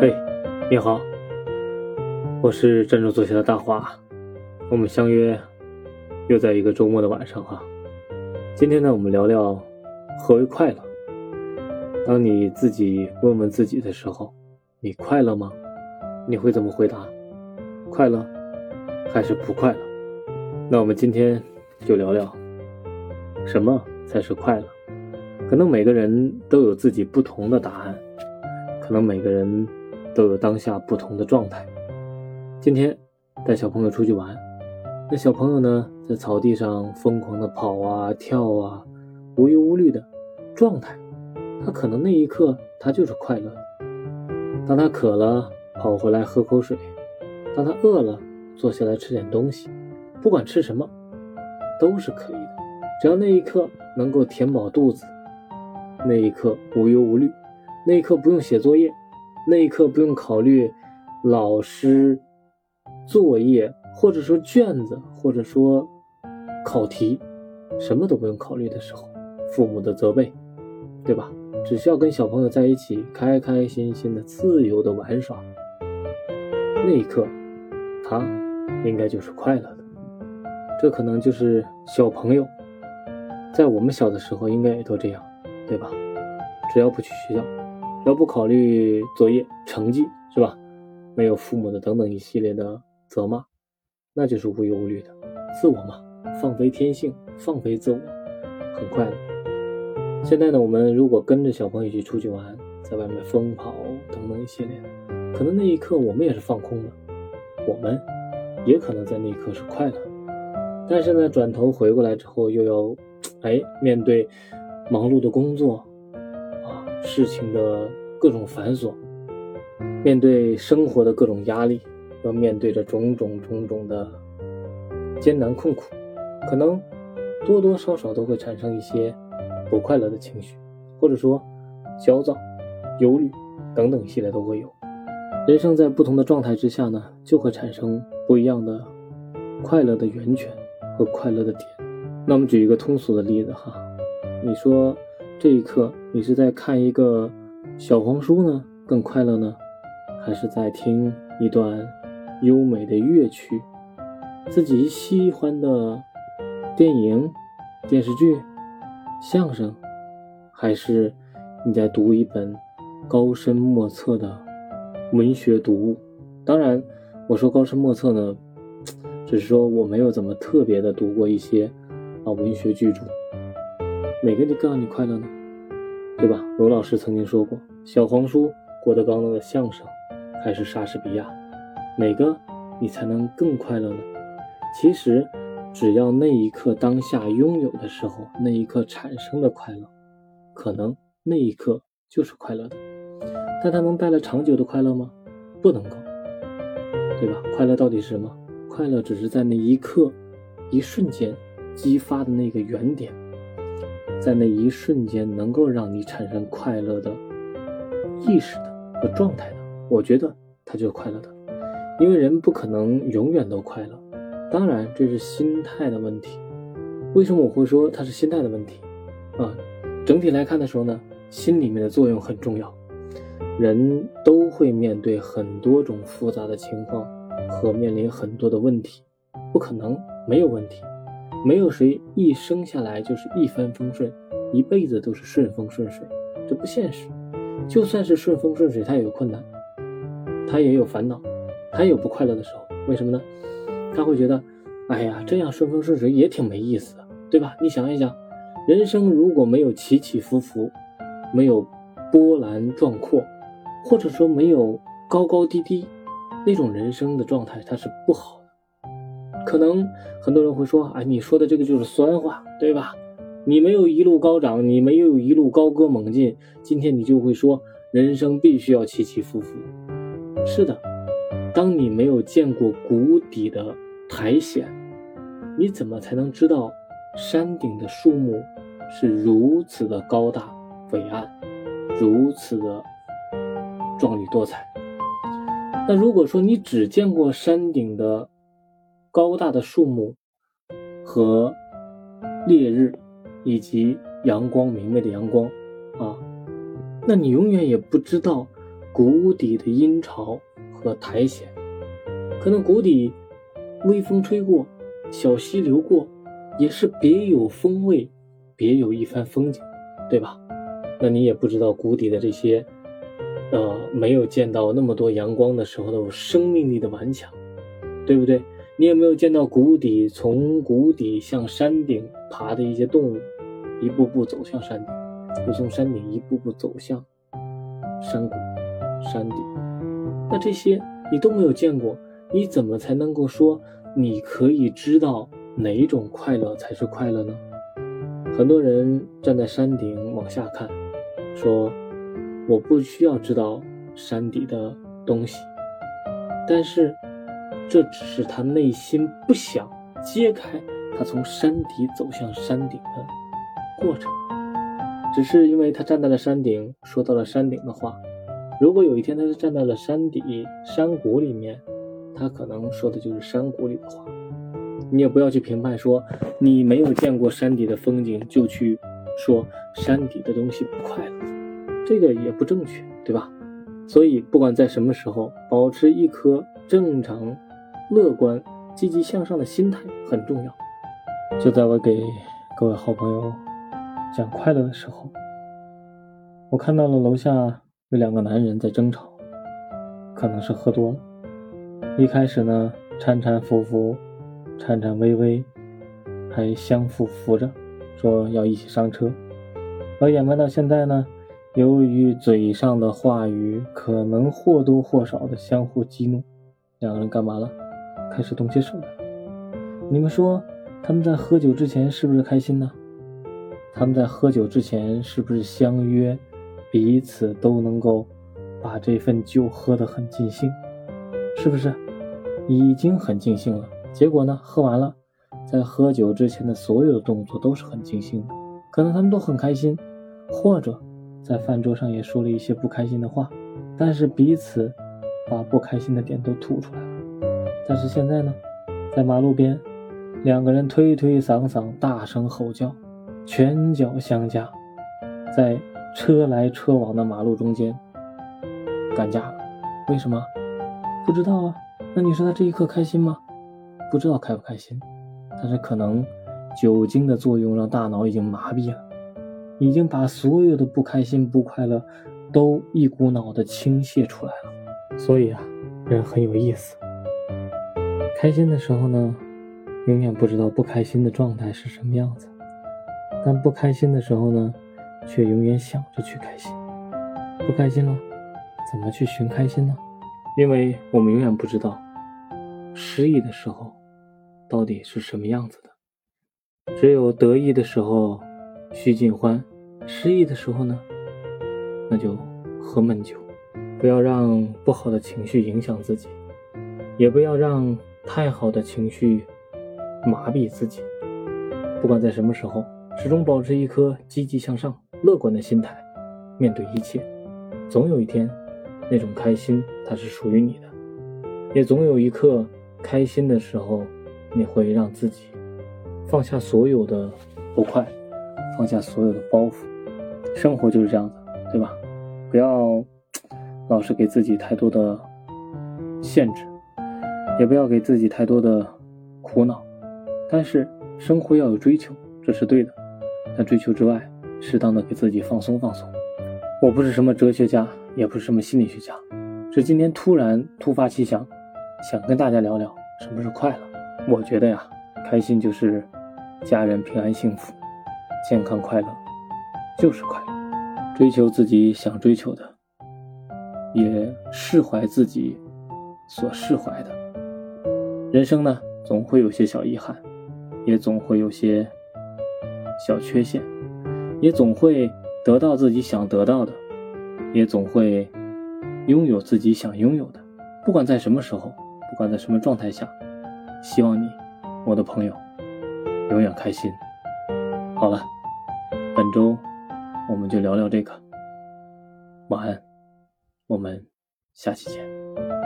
嘿，你好，我是站住坐下的大华，我们相约又在一个周末的晚上啊。今天呢，我们聊聊何为快乐。当你自己问问自己的时候，你快乐吗？你会怎么回答？快乐还是不快乐？那我们今天就聊聊什么才是快乐。可能每个人都有自己不同的答案，可能每个人都有当下不同的状态。今天带小朋友出去玩，那小朋友呢，在草地上疯狂的跑啊跳啊，无忧无虑的状态，他可能那一刻他就是快乐的。当他渴了，跑回来喝口水；当他饿了，坐下来吃点东西，不管吃什么，都是可以的，只要那一刻能够填饱肚子。那一刻无忧无虑，那一刻不用写作业，那一刻不用考虑老师作业，或者说卷子，或者说考题，什么都不用考虑的时候，父母的责备，对吧？只需要跟小朋友在一起，开开心心的、自由的玩耍，那一刻，他应该就是快乐的。这可能就是小朋友，在我们小的时候应该也都这样。对吧？只要不去学校，要不考虑作业成绩，是吧？没有父母的等等一系列的责骂，那就是无忧无虑的自我嘛，放飞天性，放飞自我，很快乐。现在呢，我们如果跟着小朋友一起出去玩，在外面疯跑等等一系列，可能那一刻我们也是放空的，我们也可能在那一刻是快乐。但是呢，转头回过来之后，又要哎面对。忙碌的工作，事情的各种繁琐，面对生活的各种压力，要面对着种种种种的艰难困苦，可能多多少少都会产生一些不快乐的情绪，或者说焦躁、忧虑等等一系列都会有。人生在不同的状态之下呢，就会产生不一样的快乐的源泉和快乐的点。那我们举一个通俗的例子哈。你说，这一刻你是在看一个小黄书呢，更快乐呢，还是在听一段优美的乐曲，自己喜欢的电影、电视剧、相声，还是你在读一本高深莫测的文学读物？当然，我说高深莫测呢，只是说我没有怎么特别的读过一些啊文学巨著。哪个就更让你快乐呢？对吧？罗老师曾经说过，小黄书、郭德纲的相声，还是莎士比亚，哪个你才能更快乐呢？其实，只要那一刻当下拥有的时候，那一刻产生的快乐，可能那一刻就是快乐的。但它能带来长久的快乐吗？不能够，对吧？快乐到底是什么？快乐只是在那一刻、一瞬间激发的那个原点。在那一瞬间，能够让你产生快乐的意识的和状态的，我觉得它就是快乐的。因为人不可能永远都快乐，当然这是心态的问题。为什么我会说它是心态的问题？啊，整体来看的时候呢，心里面的作用很重要。人都会面对很多种复杂的情况和面临很多的问题，不可能没有问题。没有谁一生下来就是一帆风顺，一辈子都是顺风顺水，这不现实。就算是顺风顺水，他也有困难，他也有烦恼，他也有不快乐的时候。为什么呢？他会觉得，哎呀，这样顺风顺水也挺没意思的，对吧？你想一想，人生如果没有起起伏伏，没有波澜壮阔，或者说没有高高低低，那种人生的状态，它是不好。可能很多人会说：“啊，你说的这个就是酸话，对吧？你没有一路高涨，你没有一路高歌猛进，今天你就会说人生必须要起起伏伏。是的，当你没有见过谷底的苔藓，你怎么才能知道山顶的树木是如此的高大伟岸，如此的壮丽多彩？那如果说你只见过山顶的，高大的树木和烈日，以及阳光明媚的阳光啊，那你永远也不知道谷底的阴潮和苔藓，可能谷底微风吹过，小溪流过，也是别有风味，别有一番风景，对吧？那你也不知道谷底的这些，呃，没有见到那么多阳光的时候的生命力的顽强，对不对？你有没有见到谷底从谷底向山顶爬的一些动物，一步步走向山顶，又从山顶一步步走向山谷、山底？那这些你都没有见过，你怎么才能够说你可以知道哪一种快乐才是快乐呢？很多人站在山顶往下看，说我不需要知道山底的东西，但是。这只是他内心不想揭开他从山底走向山顶的过程，只是因为他站在了山顶，说到了山顶的话。如果有一天他是站在了山底山谷里面，他可能说的就是山谷里的话。你也不要去评判说你没有见过山底的风景就去说山底的东西不快乐，这个也不正确，对吧？所以不管在什么时候，保持一颗正常。乐观、积极向上的心态很重要。就在我给各位好朋友讲快乐的时候，我看到了楼下有两个男人在争吵，可能是喝多了。一开始呢，搀搀扶扶、颤颤巍巍，还相互扶着，说要一起上车。而演变到现在呢，由于嘴上的话语可能或多或少的相互激怒，两个人干嘛了？开始动起手来。你们说他们在喝酒之前是不是开心呢？他们在喝酒之前是不是相约，彼此都能够把这份酒喝得很尽兴？是不是？已经很尽兴了。结果呢？喝完了，在喝酒之前的所有的动作都是很尽兴的。可能他们都很开心，或者在饭桌上也说了一些不开心的话，但是彼此把不开心的点都吐出来了。但是现在呢，在马路边，两个人推推搡搡，大声吼叫，拳脚相加，在车来车往的马路中间干架了。为什么？不知道啊。那你说他这一刻开心吗？不知道开不开心。但是可能酒精的作用让大脑已经麻痹了，已经把所有的不开心、不快乐都一股脑的倾泻出来了。所以啊，人很有意思。开心的时候呢，永远不知道不开心的状态是什么样子；但不开心的时候呢，却永远想着去开心。不开心了，怎么去寻开心呢？因为我们永远不知道失意的时候到底是什么样子的。只有得意的时候须尽欢，失意的时候呢，那就喝闷酒。不要让不好的情绪影响自己，也不要让。太好的情绪麻痹自己，不管在什么时候，始终保持一颗积极向上、乐观的心态，面对一切。总有一天，那种开心它是属于你的，也总有一刻开心的时候，你会让自己放下所有的不快，放下所有的包袱。生活就是这样子，对吧？不要老是给自己太多的限制。也不要给自己太多的苦恼，但是生活要有追求，这是对的。在追求之外，适当的给自己放松放松。我不是什么哲学家，也不是什么心理学家，是今天突然突发奇想，想跟大家聊聊什么是快乐。我觉得呀，开心就是家人平安幸福，健康快乐就是快乐。追求自己想追求的，也释怀自己所释怀的。人生呢，总会有些小遗憾，也总会有些小缺陷，也总会得到自己想得到的，也总会拥有自己想拥有的。不管在什么时候，不管在什么状态下，希望你，我的朋友，永远开心。好了，本周我们就聊聊这个。晚安，我们下期见。